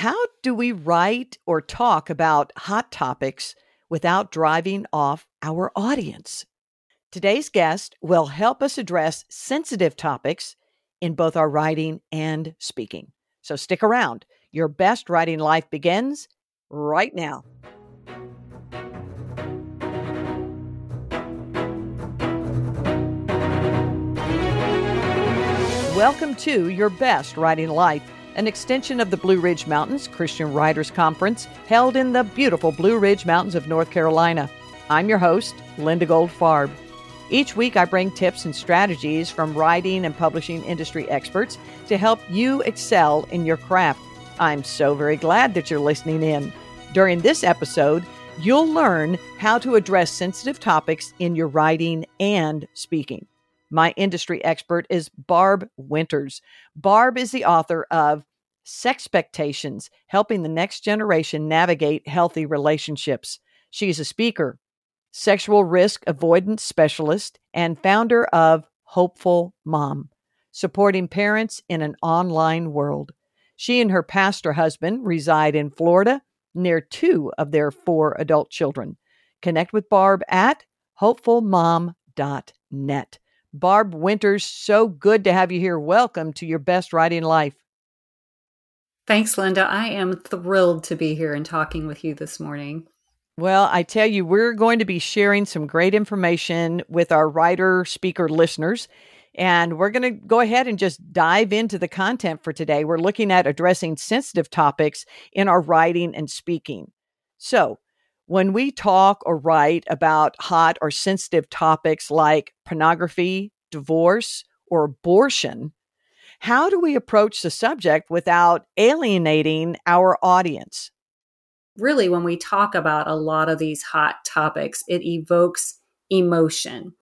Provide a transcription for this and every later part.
how do we write or talk about hot topics without driving off our audience? Today's guest will help us address sensitive topics in both our writing and speaking. So stick around. Your best writing life begins right now. Welcome to Your Best Writing Life, an extension of the Blue Ridge Mountains Christian Writers Conference held in the beautiful Blue Ridge Mountains of North Carolina. I'm your host, Linda Goldfarb. Each week, I bring tips and strategies from writing and publishing industry experts to help you excel in your craft. I'm so very glad that you're listening in. During this episode, you'll learn how to address sensitive topics in your writing and speaking. My industry expert is Barb Winters. Barb is the author of Sexpectations Helping the Next Generation Navigate Healthy Relationships. She's a speaker, sexual risk avoidance specialist, and founder of Hopeful Mom, supporting parents in an online world. She and her pastor husband reside in Florida near two of their four adult children. Connect with Barb at hopefulmom.net. Barb Winters, so good to have you here. Welcome to your best writing life. Thanks, Linda. I am thrilled to be here and talking with you this morning. Well, I tell you, we're going to be sharing some great information with our writer speaker listeners. And we're going to go ahead and just dive into the content for today. We're looking at addressing sensitive topics in our writing and speaking. So, when we talk or write about hot or sensitive topics like pornography, divorce, or abortion, how do we approach the subject without alienating our audience? Really, when we talk about a lot of these hot topics, it evokes emotion.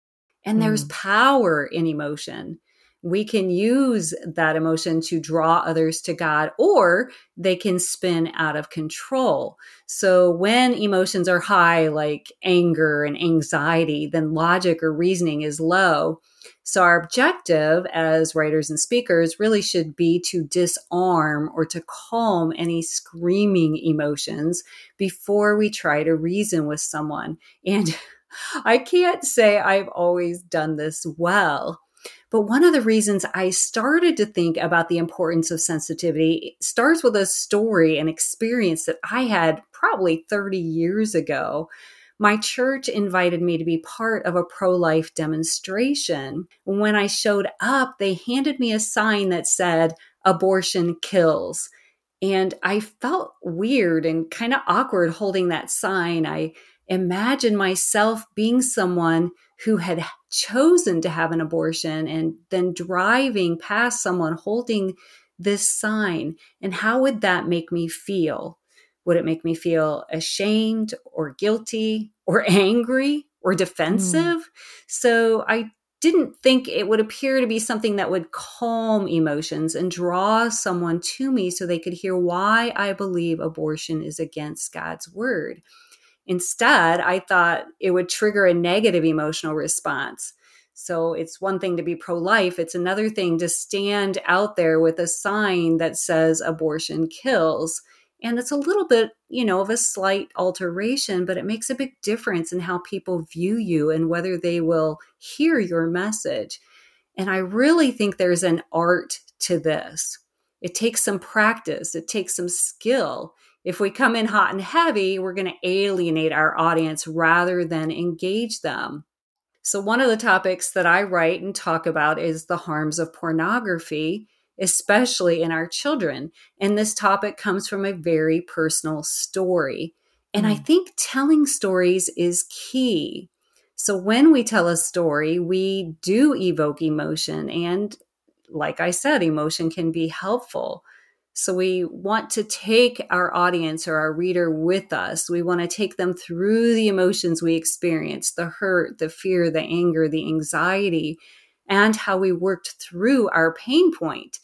And there's mm. power in emotion we can use that emotion to draw others to God, or they can spin out of control. So, when emotions are high, like anger and anxiety, then logic or reasoning is low. So, our objective as writers and speakers really should be to disarm or to calm any screaming emotions before we try to reason with someone. And I can't say I've always done this well but one of the reasons I started to think about the importance of sensitivity starts with a story and experience that I had probably 30 years ago. My church invited me to be part of a pro life demonstration. When I showed up, they handed me a sign that said, Abortion kills. And I felt weird and kind of awkward holding that sign. I imagined myself being someone who had chosen to have an abortion and then driving past someone holding this sign. And how would that make me feel? Would it make me feel ashamed or guilty or angry or defensive? Mm. So I didn't think it would appear to be something that would calm emotions and draw someone to me so they could hear why I believe abortion is against God's word. Instead, I thought it would trigger a negative emotional response. So it's one thing to be pro life, it's another thing to stand out there with a sign that says abortion kills. And it's a little bit, you know, of a slight alteration, but it makes a big difference in how people view you and whether they will hear your message. And I really think there's an art to this. It takes some practice, it takes some skill if we come in hot and heavy, we're going to alienate our audience rather than engage them. So, one of the topics that I write and talk about is the harms of pornography, especially in our children. And this topic comes from a very personal story. And mm. I think telling stories is key. So, when we tell a story, we do evoke emotion. And like I said, emotion can be helpful. So we want to take our audience or our reader with us. We want to take them through the emotions we experience the hurt, the fear, the anger, the anxiety, and how we worked through our pain point,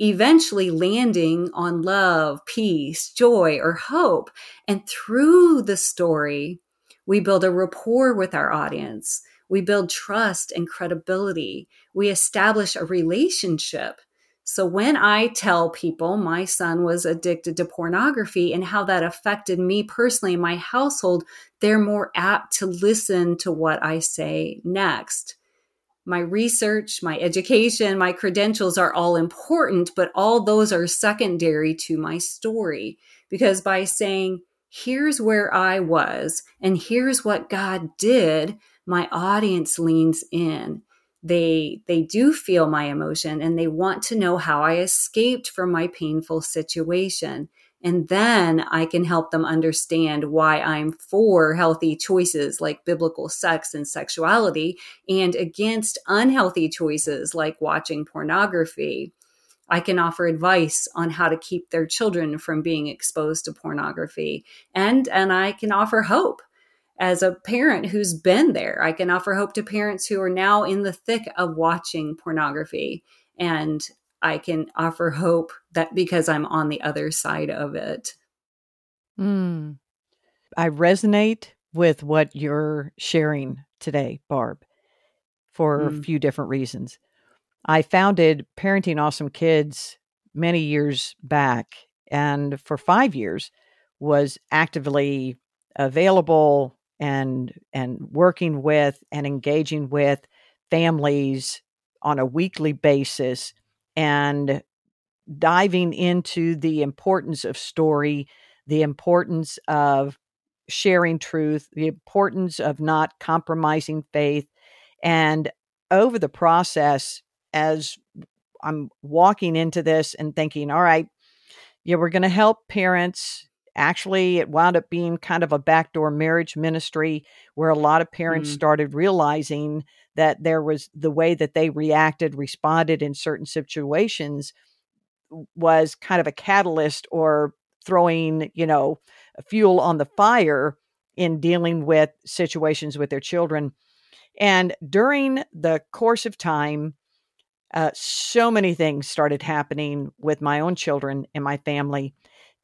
eventually landing on love, peace, joy, or hope. And through the story, we build a rapport with our audience. We build trust and credibility. We establish a relationship So when I tell people my son was addicted to pornography and how that affected me personally in my household, they're more apt to listen to what I say next. My research, my education, my credentials are all important, but all those are secondary to my story. Because by saying, here's where I was and here's what God did, my audience leans in they they do feel my emotion and they want to know how i escaped from my painful situation. And then i can help them understand why i'm for healthy choices like biblical sex and sexuality and against unhealthy choices like watching pornography. I can offer advice on how to keep their children from being exposed to pornography and and I can offer hope as a parent who's been there. I can offer hope to parents who are now in the thick of watching pornography. And I can offer hope that because I'm on the other side of it. Mm. I resonate with what you're sharing today, Barb, for mm. a few different reasons. I founded Parenting Awesome Kids many years back, and for five years was actively available and and working with and engaging with families on a weekly basis and diving into the importance of story, the importance of sharing truth, the importance of not compromising faith. And over the process, as I'm walking into this and thinking, all right, yeah, we're going to help parents Actually, it wound up being kind of a backdoor marriage ministry where a lot of parents mm. started realizing that there was the way that they reacted, responded in certain situations was kind of a catalyst or throwing, you know, fuel on the fire in dealing with situations with their children. And during the course of time, uh, so many things started happening with my own children and my family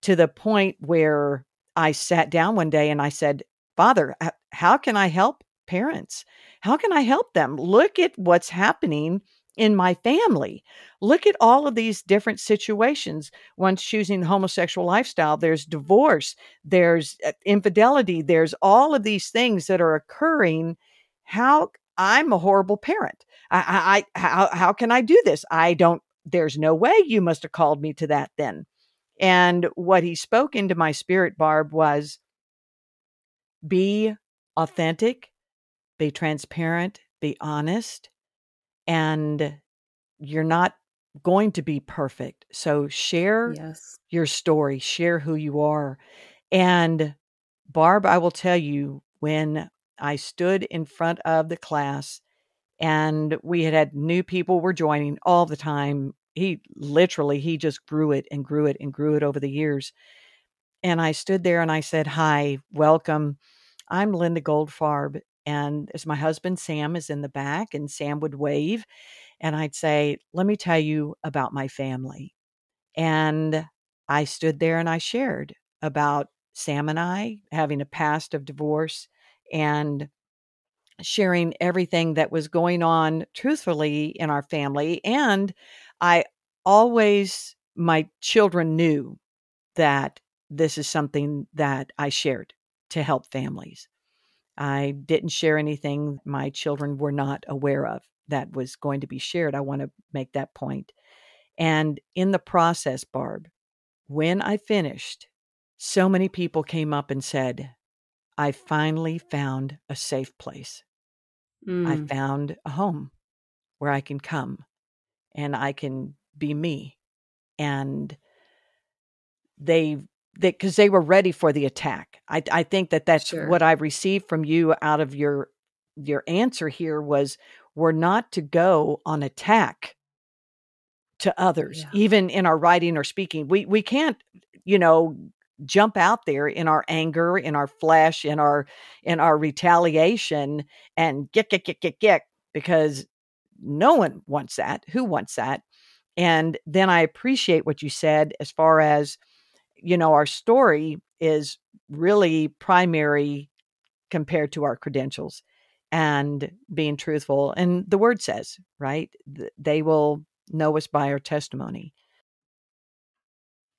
to the point where I sat down one day and I said, Father, how can I help parents? How can I help them? Look at what's happening in my family. Look at all of these different situations. One's choosing the homosexual lifestyle, there's divorce, there's uh, infidelity, there's all of these things that are occurring. How I'm a horrible parent. I, I, how, how can I do this? I don't, there's no way you must have called me to that then. And what he spoke into my spirit, Barb, was be authentic, be transparent, be honest, and you're not going to be perfect. So share yes. your story, share who you are. And Barb, I will tell you, when I stood in front of the class and we had had new people were joining all the time he literally he just grew it and grew it and grew it over the years. And i stood there and i said hi welcome. I'm linda goldfarb and as my husband sam is in the back and sam would wave and i'd say let me tell you about my family and i stood there and i shared about sam and i having a past of divorce and sharing everything that was going on truthfully in our family and I always, my children knew that this is something that I shared to help families. I didn't share anything my children were not aware of that was going to be shared. I want to make that point. And in the process, Barb, when I finished, so many people came up and said, I finally found a safe place. Mm. I found a home where I can come and I can be me. And they they because they were ready for the attack. I I think that that's sure. what I received from you out of your your answer here was we're not to go on attack to others, yeah. even in our writing or speaking. We we can't, you know, jump out there in our anger, in our flesh, in our in our retaliation and get get get get get because no one wants that. Who wants that? And then I appreciate what you said as far as, you know, our story is really primary compared to our credentials and being truthful. And the word says, right? They will know us by our testimony.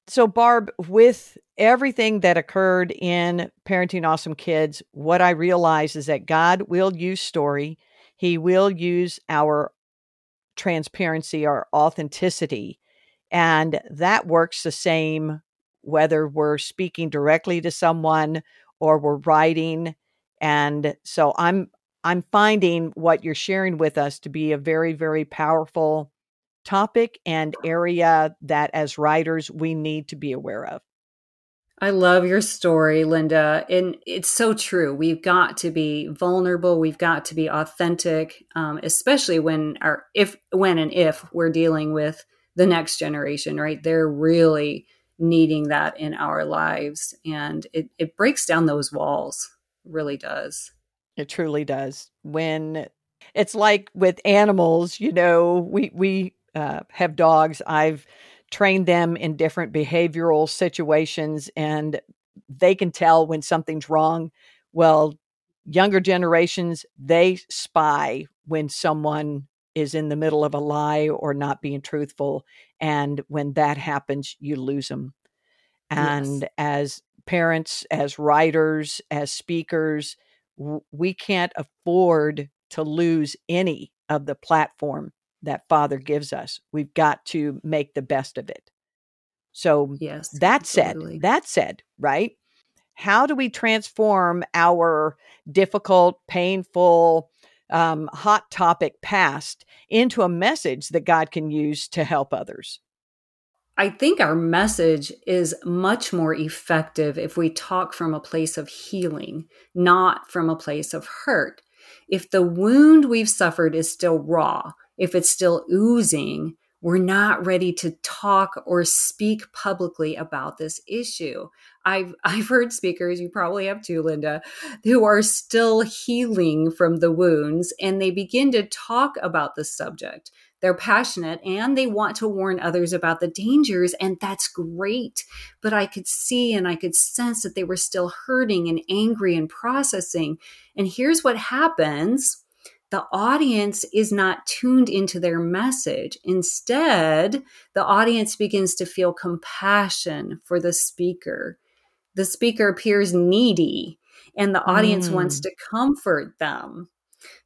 So, Barb, with everything that occurred in Parenting Awesome Kids, what I realize is that God will use story. He will use our transparency, our authenticity. And that works the same whether we're speaking directly to someone or we're writing. And so I'm I'm finding what you're sharing with us to be a very, very powerful topic and area that as writers we need to be aware of. I love your story, Linda. And it's so true. We've got to be vulnerable. We've got to be authentic, um, especially when our, if, when and if we're dealing with the next generation, right? They're really needing that in our lives. And it, it breaks down those walls, really does. It truly does. When it's like with animals, you know, we, we, uh, have dogs. I've trained them in different behavioral situations and they can tell when something's wrong. Well, younger generations, they spy when someone is in the middle of a lie or not being truthful. And when that happens, you lose them. And yes. as parents, as writers, as speakers, w- we can't afford to lose any of the platform that Father gives us. We've got to make the best of it. So, yes, that said, totally. that said, right? How do we transform our difficult, painful, um, hot topic past into a message that God can use to help others? I think our message is much more effective if we talk from a place of healing, not from a place of hurt. If the wound we've suffered is still raw, if it's still oozing, we're not ready to talk or speak publicly about this issue. I've I've heard speakers, you probably have too, Linda, who are still healing from the wounds and they begin to talk about the subject. They're passionate and they want to warn others about the dangers, and that's great. But I could see and I could sense that they were still hurting and angry and processing. And here's what happens the audience is not tuned into their message. Instead, the audience begins to feel compassion for the speaker. The speaker appears needy, and the audience mm. wants to comfort them.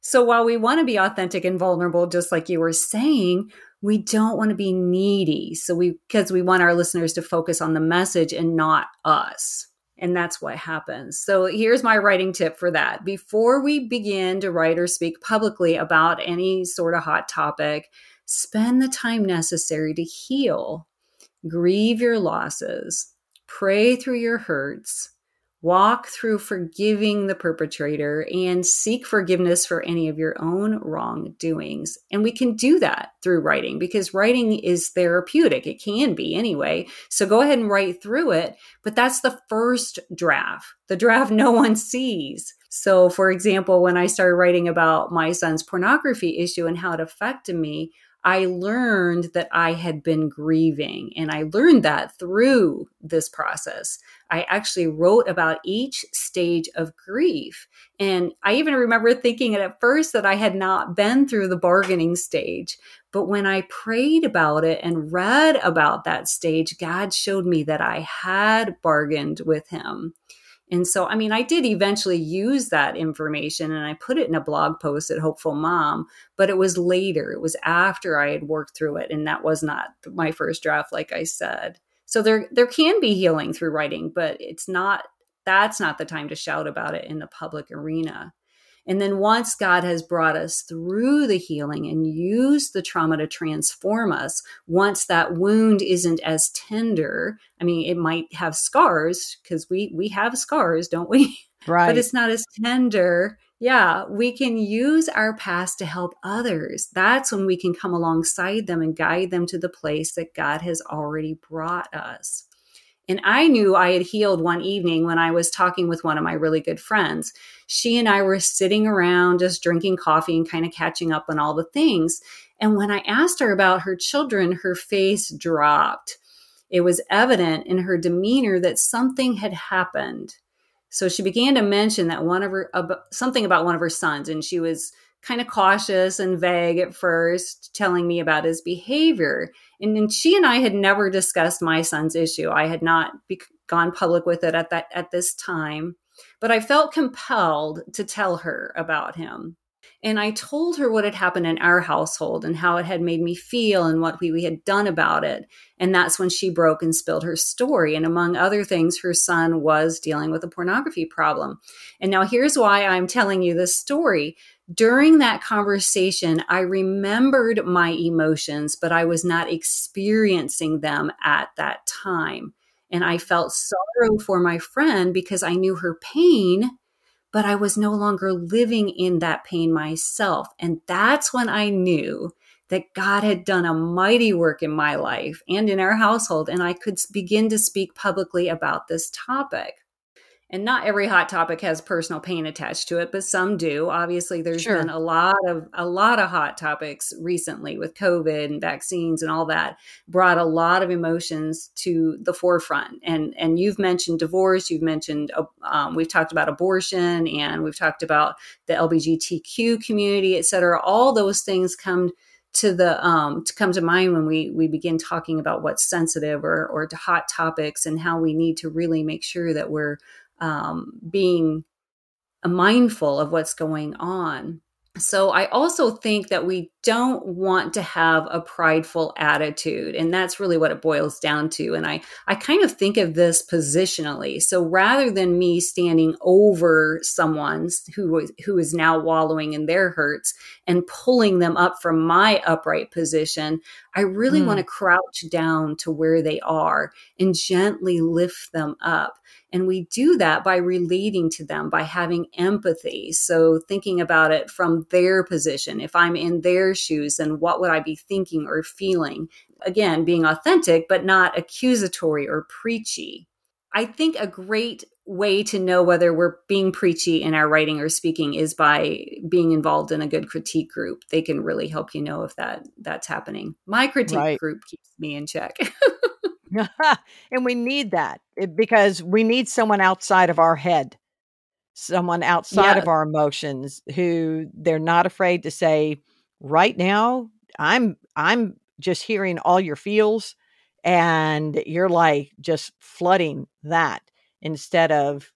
So while we want to be authentic and vulnerable, just like you were saying, we don't want to be needy. So we, because we want our listeners to focus on the message and not us. And that's what happens. So here's my writing tip for that. Before we begin to write or speak publicly about any sort of hot topic, spend the time necessary to heal, grieve your losses, pray through your hurts, walk through forgiving the perpetrator and seek forgiveness for any of your own wrongdoings. And we can do that through writing because writing is therapeutic. It can be anyway. So go ahead and write through it. But that's the first draft, the draft no one sees. So, for example, when I started writing about my son's pornography issue and how it affected me, I learned that I had been grieving. And I learned that through this process. I actually wrote about each stage of grief. And I even remember thinking at first that I had not been through the bargaining stage. But when I prayed about it and read about that stage, God showed me that I had bargained with Him. And so, I mean, I did eventually use that information and I put it in a blog post at Hopeful Mom, but it was later. It was after I had worked through it. And that was not my first draft, like I said. So there, there can be healing through writing, but it's not, that's not the time to shout about it in the public arena. And then once God has brought us through the healing and used the trauma to transform us, once that wound isn't as tender, I mean, it might have scars because we we have scars, don't we? Right. but it's not as tender. Yeah, we can use our past to help others. That's when we can come alongside them and guide them to the place that God has already brought us. And I knew I had healed one evening when I was talking with one of my really good friends. She and I were sitting around just drinking coffee and kind of catching up on all the things. And when I asked her about her children, her face dropped. It was evident in her demeanor that something had happened. So she began to mention that one of her, something about one of her sons, and she was kind of cautious and vague at first, telling me about his behavior. And then she and I had never discussed my son's issue. I had not be- gone public with it at that at this time, but I felt compelled to tell her about him. And I told her what had happened in our household and how it had made me feel and what we, we had done about it. And that's when she broke and spilled her story. And among other things, her son was dealing with a pornography problem. And now here's why I'm telling you this story. During that conversation, I remembered my emotions, but I was not experiencing them at that time. And I felt sorrow for my friend because I knew her pain but I was no longer living in that pain myself. And that's when I knew that God had done a mighty work in my life and in our household, and I could begin to speak publicly about this topic and not every hot topic has personal pain attached to it but some do. Obviously there's sure. been a lot of a lot of hot topics recently with covid and vaccines and all that brought a lot of emotions to the forefront. And and you've mentioned divorce you've mentioned uh, um, we've talked about abortion and we've talked about the lgbtq community et cetera. All those things come to the um, to come to mind when we we begin talking about what's sensitive or or to hot topics and how we need to really make sure that we're um, being mindful of what's going on. So I also think that we don't want to have a prideful attitude and that's really what it boils down to and I I kind of think of this positionally. So rather than me standing over someone's who who is now wallowing in their hurts and pulling them up from my upright position, I really mm. want to crouch down to where they are and gently lift them up. And we do that by relating to them, by having empathy. So, thinking about it from their position. If I'm in their shoes, then what would I be thinking or feeling? Again, being authentic, but not accusatory or preachy. I think a great way to know whether we're being preachy in our writing or speaking is by being involved in a good critique group. They can really help you know if that that's happening. My critique right. group keeps me in check. and we need that eh, because we need someone outside of our head, someone outside yeah. of our emotions who they're not afraid to say, right now, I'm I'm just hearing all your feels and you're like just flooding that instead of,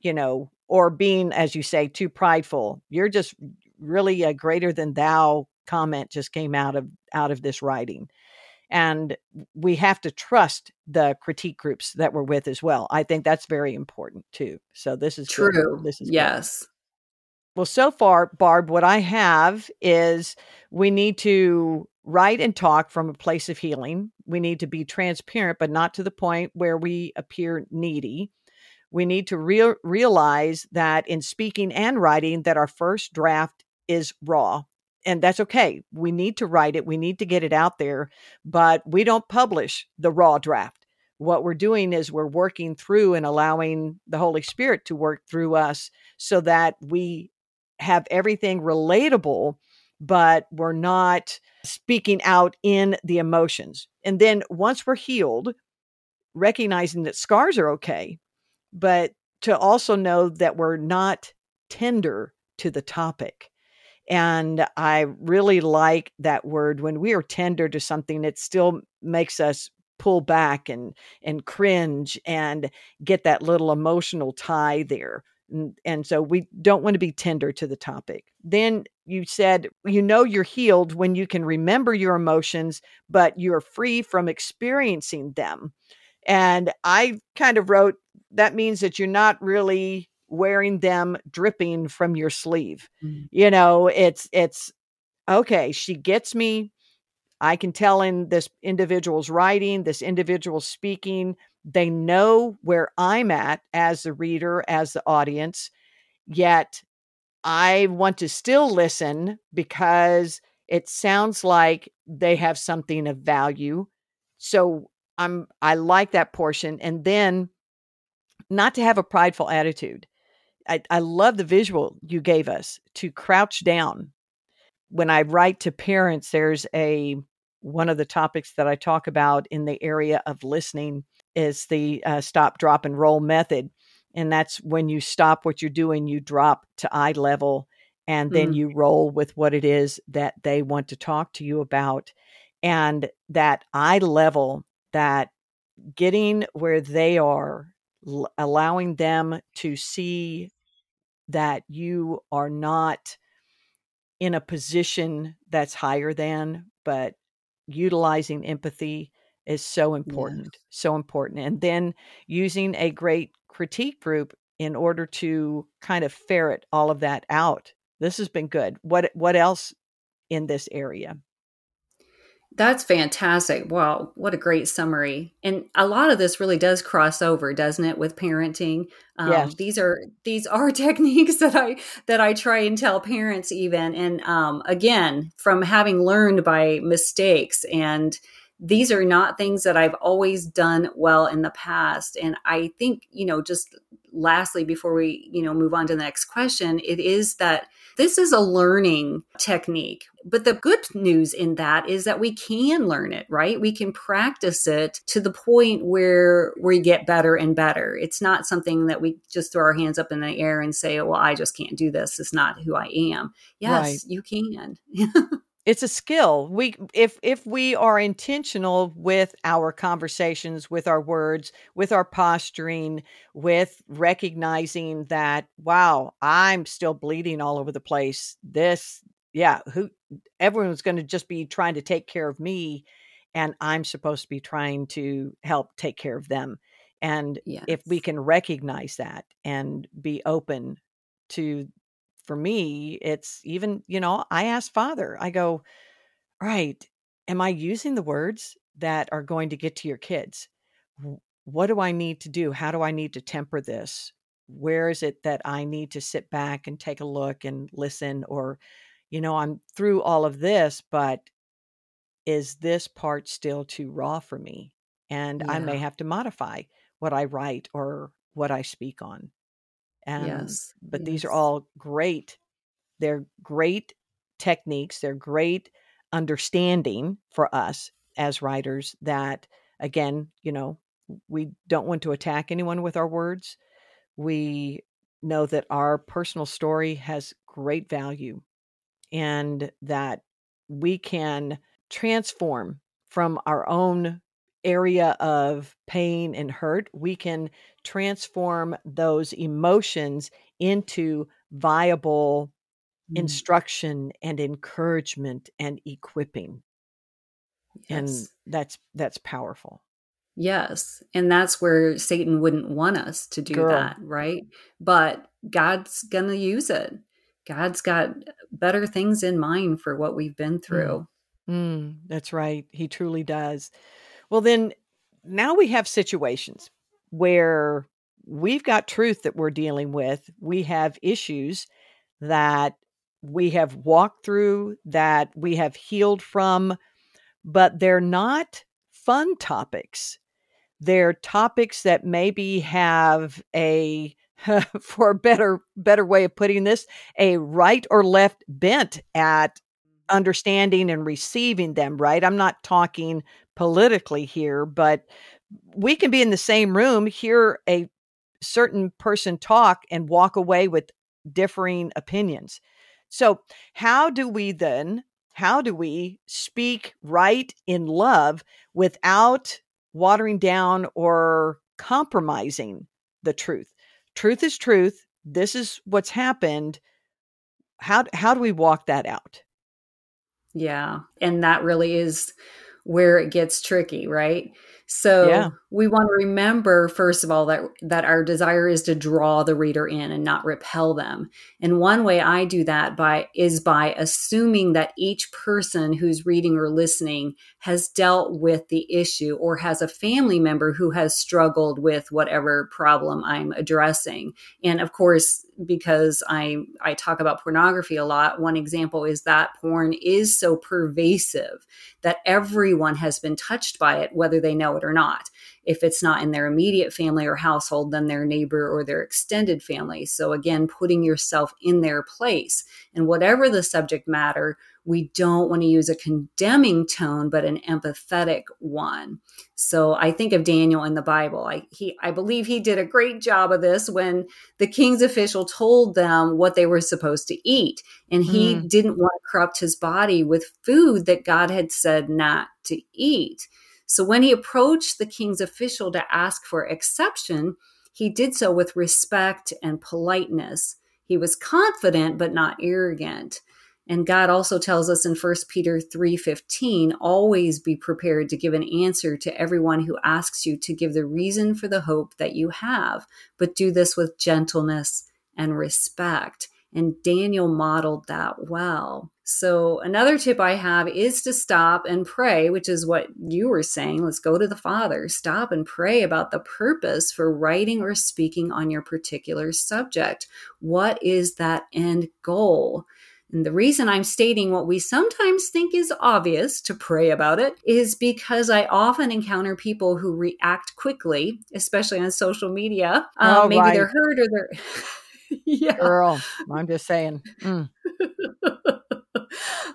you know, or being, as you say, too prideful. You're just really a greater than thou comment just came out of out of this writing and we have to trust the critique groups that we're with as well i think that's very important too so this is true good. this is yes. Well so far barb what i have is we need to write and talk from a place of healing we need to be transparent but not to the point where we appear needy we need to real, realize that in speaking and writing that our first draft is raw and that's okay. We need to write it, we need to get it out there, but we don't publish the raw draft. What we're doing is we're working through and allowing the Holy Spirit to work through us so that we have everything relatable, but we're not speaking out in the emotions. And then once we're healed, recognizing that scars are okay, but to also know that we're not tender to the topic and I really like that word. When we are tender to something, it still makes us pull back and and cringe and get that little emotional tie there. And, and so we don't want to be tender to the topic. Then you said you know you're healed when you can remember your emotions, but you're free from experiencing them. And I kind of wrote that means that you're not really wearing them dripping from your sleeve. Mm. You know, it's it's okay, she gets me. I can tell in this individual's writing, this individual speaking, they know where I'm at as the reader, as the audience, yet I want to still listen because it sounds like they have something of value. So I'm I like that portion and then not to have a prideful attitude. I, I love the visual you gave us to crouch down. When I write to parents, there's a one of the topics that I talk about in the area of listening is the uh, stop, drop, and roll method. And that's when you stop what you're doing, you drop to eye level and then mm. you roll with what it is that they want to talk to you about and that eye level that getting where they are l- allowing them to see that you are not in a position that's higher than but utilizing empathy is so important yes. so important and then using a great critique group in order to kind of ferret all of that out this has been good. What what else in this area? That's fantastic. Wow, what a great summary. And a lot of this really does cross over, doesn't it, with parenting? Um, yes. these are these are techniques that I that I try and tell parents even. And um, again, from having learned by mistakes and these are not things that I've always done well in the past. And I think, you know, just lastly, before we, you know, move on to the next question, it is that this is a learning technique. But the good news in that is that we can learn it, right? We can practice it to the point where we get better and better. It's not something that we just throw our hands up in the air and say, oh, well, I just can't do this. It's not who I am. Yes, right. you can. it's a skill. We if if we are intentional with our conversations with our words with our posturing with recognizing that wow i'm still bleeding all over the place. This yeah who everyone's going to just be trying to take care of me and i'm supposed to be trying to help take care of them. And yes. if we can recognize that and be open to for me, it's even, you know, I ask Father, I go, right, am I using the words that are going to get to your kids? What do I need to do? How do I need to temper this? Where is it that I need to sit back and take a look and listen? Or, you know, I'm through all of this, but is this part still too raw for me? And yeah. I may have to modify what I write or what I speak on. And, yes. But yes. these are all great. They're great techniques. They're great understanding for us as writers that, again, you know, we don't want to attack anyone with our words. We know that our personal story has great value and that we can transform from our own area of pain and hurt, we can transform those emotions into viable mm. instruction and encouragement and equipping. Yes. And that's that's powerful. Yes. And that's where Satan wouldn't want us to do Girl. that, right? But God's going to use it. God's got better things in mind for what we've been mm. through. Mm. Mm, that's right. He truly does. Well, then now we have situations where we've got truth that we're dealing with. We have issues that we have walked through, that we have healed from, but they're not fun topics. They're topics that maybe have a for a better better way of putting this, a right or left bent at understanding and receiving them, right? I'm not talking politically here, but we can be in the same room, hear a certain person talk, and walk away with differing opinions. So, how do we then, how do we speak right in love without watering down or compromising the truth? Truth is truth. This is what's happened. How, how do we walk that out? Yeah. And that really is where it gets tricky, right? So yeah. We want to remember first of all that that our desire is to draw the reader in and not repel them. And one way I do that by is by assuming that each person who's reading or listening has dealt with the issue or has a family member who has struggled with whatever problem I'm addressing. And of course, because I I talk about pornography a lot, one example is that porn is so pervasive that everyone has been touched by it whether they know it or not. If it's not in their immediate family or household, then their neighbor or their extended family. So again, putting yourself in their place and whatever the subject matter, we don't want to use a condemning tone, but an empathetic one. So I think of Daniel in the Bible. I, he, I believe he did a great job of this when the king's official told them what they were supposed to eat. And he mm. didn't want to corrupt his body with food that God had said not to eat. So when he approached the king's official to ask for exception, he did so with respect and politeness. He was confident but not arrogant. And God also tells us in 1 Peter 3:15, always be prepared to give an answer to everyone who asks you to give the reason for the hope that you have, but do this with gentleness and respect. And Daniel modeled that well. So, another tip I have is to stop and pray, which is what you were saying. Let's go to the Father. Stop and pray about the purpose for writing or speaking on your particular subject. What is that end goal? And the reason I'm stating what we sometimes think is obvious to pray about it is because I often encounter people who react quickly, especially on social media. Um, oh, maybe right. they're hurt or they're. yeah. Girl, I'm just saying. Mm.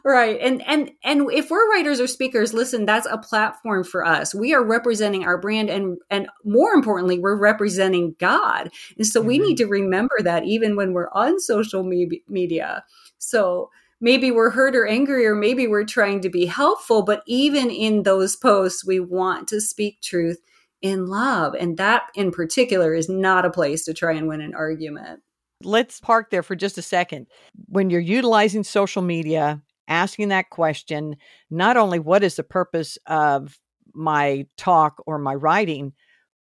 right and and and if we're writers or speakers listen that's a platform for us we are representing our brand and and more importantly we're representing god and so mm-hmm. we need to remember that even when we're on social me- media so maybe we're hurt or angry, or maybe we're trying to be helpful. But even in those posts, we want to speak truth in love. And that in particular is not a place to try and win an argument. Let's park there for just a second. When you're utilizing social media, asking that question, not only what is the purpose of my talk or my writing,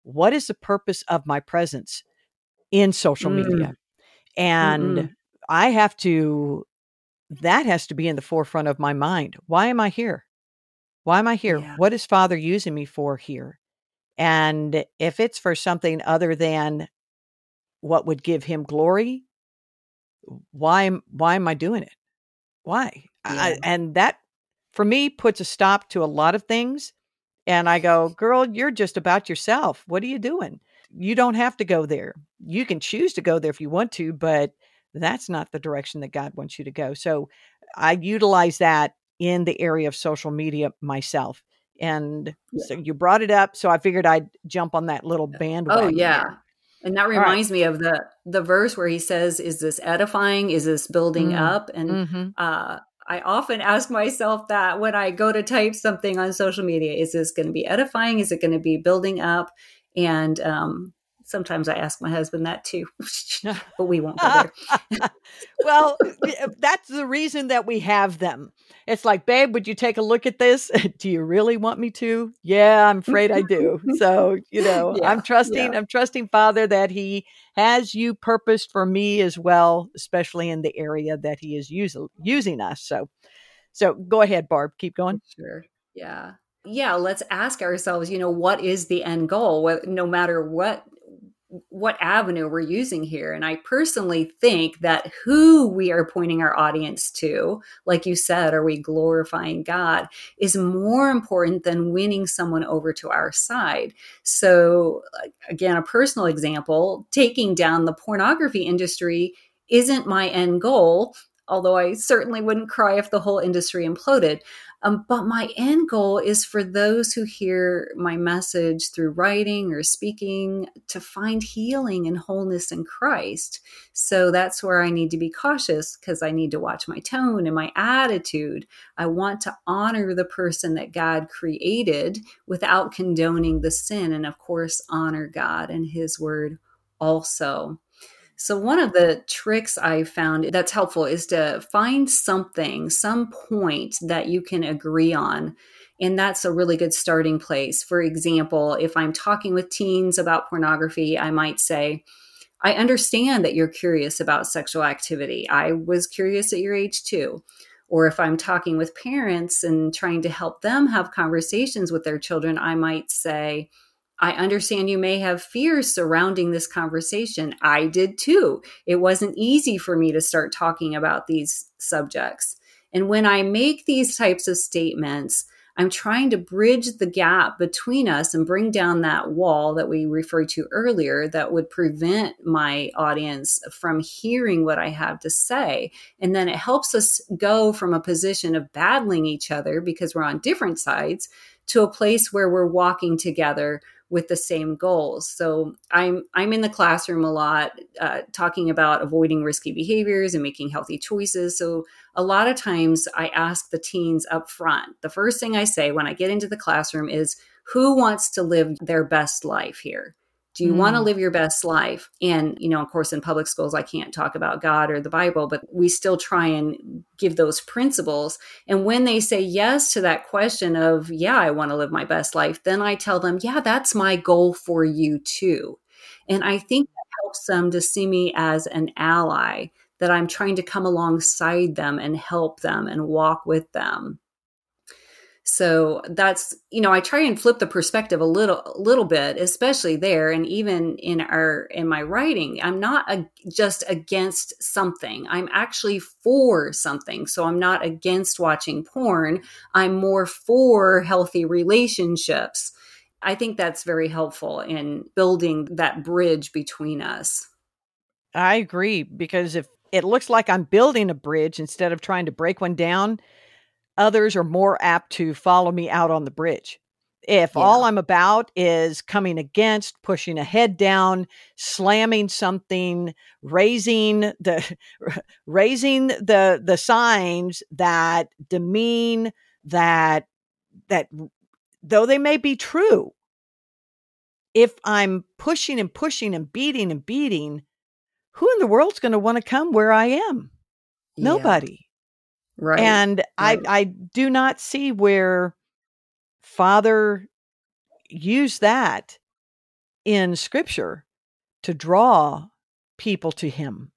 what is the purpose of my presence in social mm. media? And mm I have to that has to be in the forefront of my mind. Why am I here? Why am I here? Yeah. What is Father using me for here? And if it's for something other than what would give him glory, why why am I doing it? Why? Yeah. I, and that for me puts a stop to a lot of things. And I go, girl, you're just about yourself. What are you doing? You don't have to go there. You can choose to go there if you want to, but that's not the direction that God wants you to go. So I utilize that in the area of social media myself. And yeah. so you brought it up, so I figured I'd jump on that little oh, bandwagon. Oh yeah. There. And that reminds right. me of the the verse where he says, "Is this edifying? Is this building mm-hmm. up?" And mm-hmm. uh, I often ask myself that when I go to type something on social media: Is this going to be edifying? Is it going to be building up? And um, sometimes I ask my husband that too, but we won't go there. well, uh, that's the reason that we have them. It's like, babe, would you take a look at this? do you really want me to? Yeah, I'm afraid I do. So, you know, yeah, I'm trusting, yeah. I'm trusting Father that He has you purposed for me as well, especially in the area that He is using using us. So, so go ahead, Barb. Keep going. Sure. Yeah yeah let's ask ourselves you know what is the end goal no matter what what avenue we're using here. And I personally think that who we are pointing our audience to, like you said, are we glorifying God, is more important than winning someone over to our side. So, again, a personal example taking down the pornography industry isn't my end goal although I certainly wouldn't cry if the whole industry imploded. Um, but my end goal is for those who hear my message through writing or speaking to find healing and wholeness in Christ. So that's where I need to be cautious because I need to watch my tone and my attitude. I want to honor the person that God created without condoning the sin, and of course, honor God and His word also. So, one of the tricks I found that's helpful is to find something, some point that you can agree on. And that's a really good starting place. For example, if I'm talking with teens about pornography, I might say, I understand that you're curious about sexual activity. I was curious at your age too. Or if I'm talking with parents and trying to help them have conversations with their children, I might say, I understand you may have fears surrounding this conversation. I did too. It wasn't easy for me to start talking about these subjects. And when I make these types of statements, I'm trying to bridge the gap between us and bring down that wall that we referred to earlier that would prevent my audience from hearing what I have to say. And then it helps us go from a position of battling each other because we're on different sides to a place where we're walking together with the same goals. So I'm I'm in the classroom a lot, uh, talking about avoiding risky behaviors and making healthy choices. So a lot of times I ask the teens up front. The first thing I say when I get into the classroom is, "Who wants to live their best life here?" Do you mm. want to live your best life? And, you know, of course, in public schools, I can't talk about God or the Bible, but we still try and give those principles. And when they say yes to that question of, yeah, I want to live my best life, then I tell them, yeah, that's my goal for you too. And I think that helps them to see me as an ally, that I'm trying to come alongside them and help them and walk with them so that's you know i try and flip the perspective a little a little bit especially there and even in our in my writing. I'm not a, just against something. I'm actually for something. So i'm not against watching porn. I'm more for healthy relationships. I think that's very helpful in building that bridge between us. I agree because if it looks like i'm building a bridge instead of trying to break one down others are more apt to follow me out on the bridge. If yeah. all I'm about is coming against, pushing a head down, slamming something, raising the raising the the signs that demean that that though they may be true, if I'm pushing and pushing and beating and beating, who in the world's going to want to come where I am? Yeah. Nobody. Right. And right. I I do not see where Father used that in scripture to draw people to him.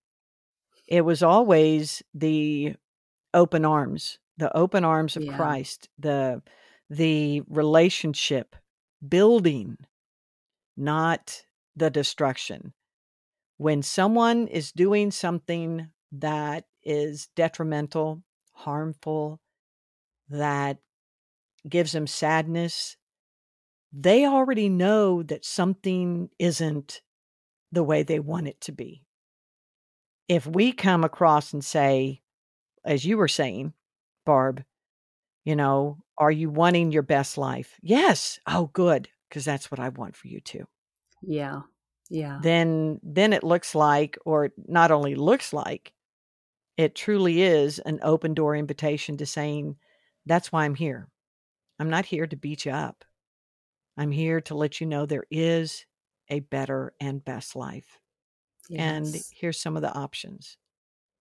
It was always the open arms, the open arms of yeah. Christ, the the relationship building, not the destruction. When someone is doing something that is detrimental harmful, that gives them sadness, they already know that something isn't the way they want it to be. If we come across and say, as you were saying, Barb, you know, are you wanting your best life? Yes. Oh, good, because that's what I want for you too. Yeah. Yeah. Then then it looks like or not only looks like it truly is an open door invitation to saying, That's why I'm here. I'm not here to beat you up. I'm here to let you know there is a better and best life. Yes. And here's some of the options.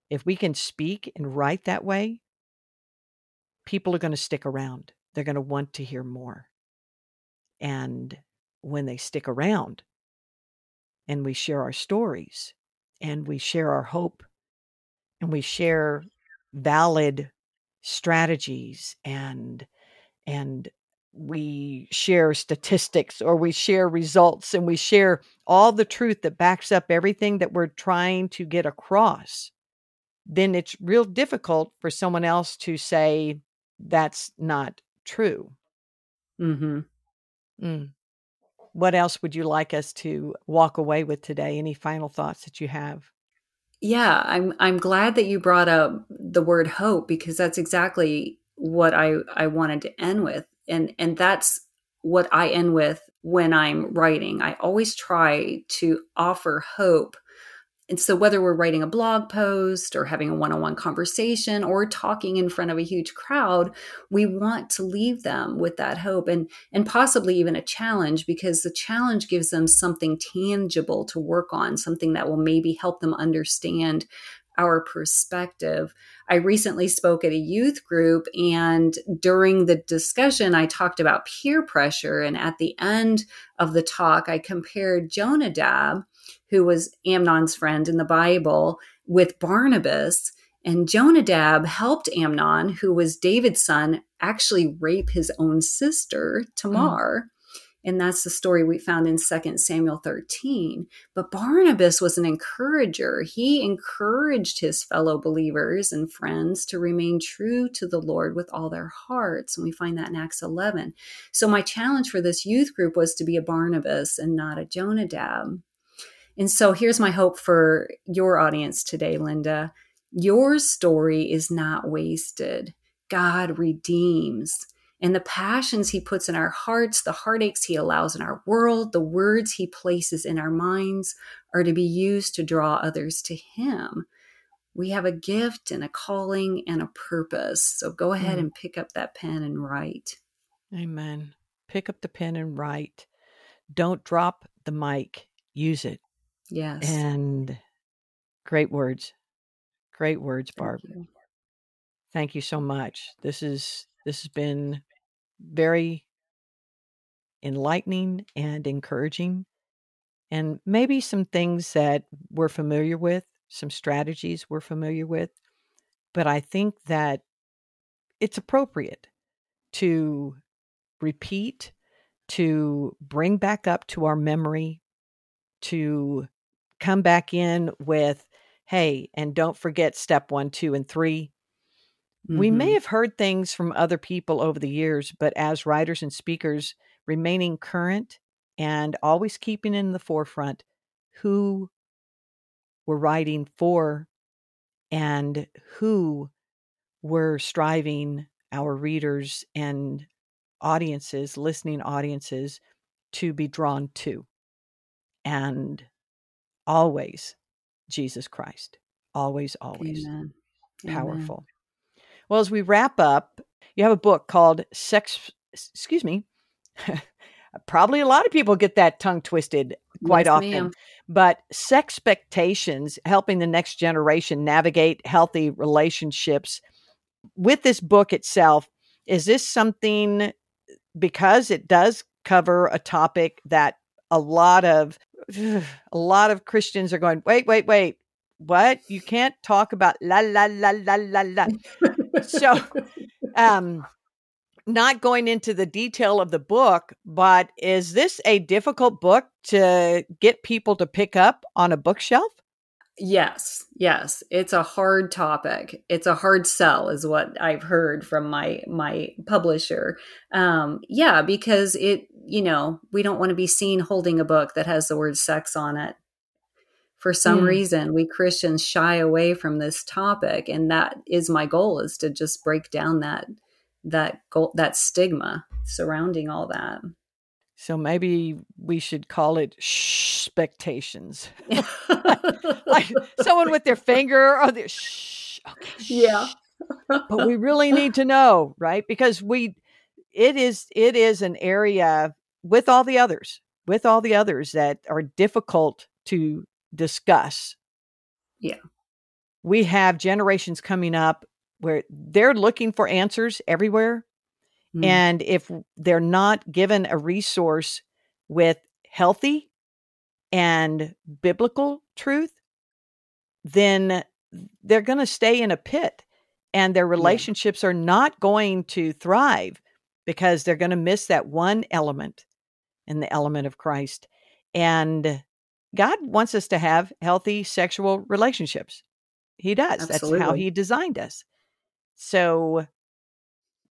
If we can speak and write that way, people are going to stick around. They're going to want to hear more. And when they stick around and we share our stories and we share our hope and we share valid strategies and and we share statistics or we share results and we share all the truth that backs up everything that we're trying to get across then it's real difficult for someone else to say that's not true mm-hmm. mm. what else would you like us to walk away with today any final thoughts that you have yeah, I'm I'm glad that you brought up the word hope because that's exactly what I I wanted to end with. And and that's what I end with when I'm writing. I always try to offer hope and so, whether we're writing a blog post or having a one on one conversation or talking in front of a huge crowd, we want to leave them with that hope and, and possibly even a challenge because the challenge gives them something tangible to work on, something that will maybe help them understand our perspective. I recently spoke at a youth group, and during the discussion, I talked about peer pressure. And at the end of the talk, I compared Jonadab who was Amnon's friend in the Bible, with Barnabas. And Jonadab helped Amnon, who was David's son, actually rape his own sister, Tamar. Mm. and that's the story we found in 2 Samuel 13. But Barnabas was an encourager. He encouraged his fellow believers and friends to remain true to the Lord with all their hearts. And we find that in Acts 11. So, my challenge for this youth group was to be a Barnabas and not a Jonadab. And so, here's my hope for your audience today, Linda. Your story is not wasted. God redeems and the passions he puts in our hearts, the heartaches he allows in our world, the words he places in our minds are to be used to draw others to him. We have a gift and a calling and a purpose. So go ahead mm. and pick up that pen and write. Amen. Pick up the pen and write. Don't drop the mic, use it. Yes. And great words. Great words, Barb. Thank you. Thank you so much. This is this has been very enlightening and encouraging. And maybe some things that we're familiar with, some strategies we're familiar with. But I think that it's appropriate to repeat, to bring back up to our memory, to come back in with, hey, and don't forget step one, two, and three. Mm-hmm. We may mm-hmm. have heard things from other people over the years, but as writers and speakers, remaining current and always keeping in the forefront who we're writing for and who we're striving our readers and audiences, listening audiences, to be drawn to. And always Jesus Christ. Always, always. Amen. Powerful. Amen. Well, as we wrap up, you have a book called Sex, excuse me. Probably a lot of people get that tongue twisted quite yes, often. Ma'am. But Sexpectations, helping the next generation navigate healthy relationships. With this book itself, is this something because it does cover a topic that a lot of a lot of Christians are going, wait, wait, wait, what? You can't talk about la la la la la la so um not going into the detail of the book, but is this a difficult book to get people to pick up on a bookshelf? Yes, yes, it's a hard topic. It's a hard sell, is what I've heard from my my publisher. Um, yeah, because it, you know, we don't want to be seen holding a book that has the word sex on it for some mm. reason we christians shy away from this topic and that is my goal is to just break down that that goal that stigma surrounding all that so maybe we should call it expectations like someone with their finger or their shh okay, shh. yeah but we really need to know right because we it is it is an area with all the others with all the others that are difficult to discuss. Yeah. We have generations coming up where they're looking for answers everywhere. Mm. And if they're not given a resource with healthy and biblical truth, then they're going to stay in a pit and their relationships yeah. are not going to thrive because they're going to miss that one element in the element of Christ. And God wants us to have healthy sexual relationships. He does. Absolutely. That's how he designed us. So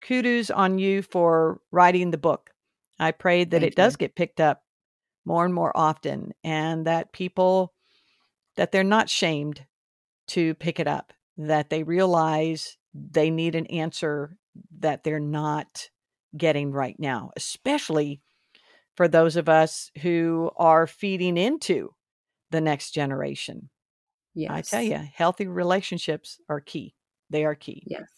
kudos on you for writing the book. I pray that Thank it you. does get picked up more and more often and that people that they're not shamed to pick it up, that they realize they need an answer that they're not getting right now, especially for those of us who are feeding into the next generation. Yes. I tell you, healthy relationships are key. They are key. Yes.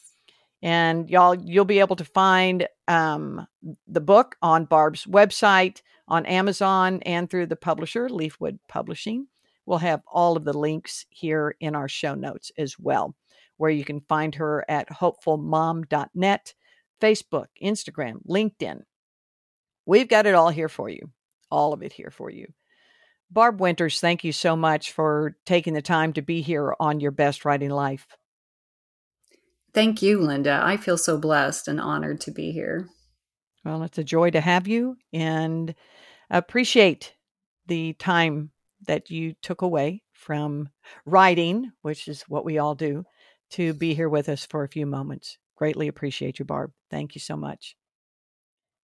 And y'all, you'll be able to find um, the book on Barb's website, on Amazon, and through the publisher, Leafwood Publishing. We'll have all of the links here in our show notes as well, where you can find her at hopefulmom.net, Facebook, Instagram, LinkedIn, We've got it all here for you, all of it here for you. Barb Winters, thank you so much for taking the time to be here on Your Best Writing Life. Thank you, Linda. I feel so blessed and honored to be here. Well, it's a joy to have you and appreciate the time that you took away from writing, which is what we all do, to be here with us for a few moments. Greatly appreciate you, Barb. Thank you so much.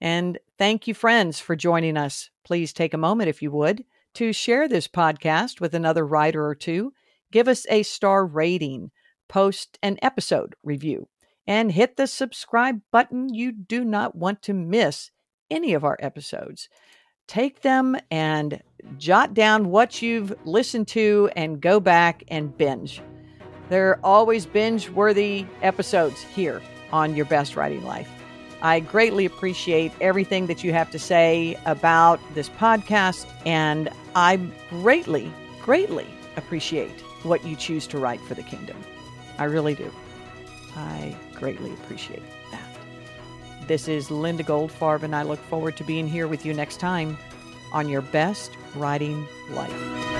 And thank you, friends, for joining us. Please take a moment, if you would, to share this podcast with another writer or two. Give us a star rating, post an episode review, and hit the subscribe button. You do not want to miss any of our episodes. Take them and jot down what you've listened to and go back and binge. There are always binge worthy episodes here on Your Best Writing Life. I greatly appreciate everything that you have to say about this podcast, and I greatly, greatly appreciate what you choose to write for the kingdom. I really do. I greatly appreciate that. This is Linda Goldfarb, and I look forward to being here with you next time on Your Best Writing Life.